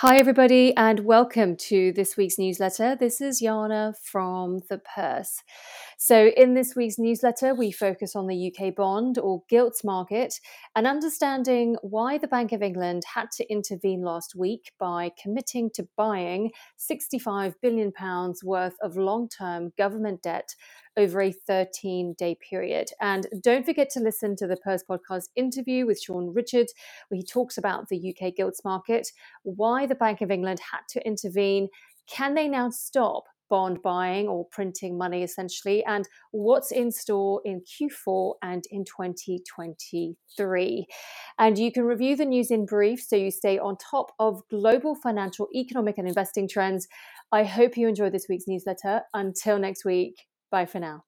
Hi, everybody, and welcome to this week's newsletter. This is Jana from The Purse. So, in this week's newsletter, we focus on the UK bond or gilts market and understanding why the Bank of England had to intervene last week by committing to buying £65 billion worth of long term government debt over a 13 day period. And don't forget to listen to the Purse Podcast interview with Shaun Richards, where he talks about the UK gilts market, why the Bank of England had to intervene. Can they now stop bond buying or printing money essentially, and what's in store in Q4 and in 2023. And you can review the news in brief so you stay on top of global financial, economic, and investing trends. I hope you enjoy this week's newsletter. Until next week, Bye for now.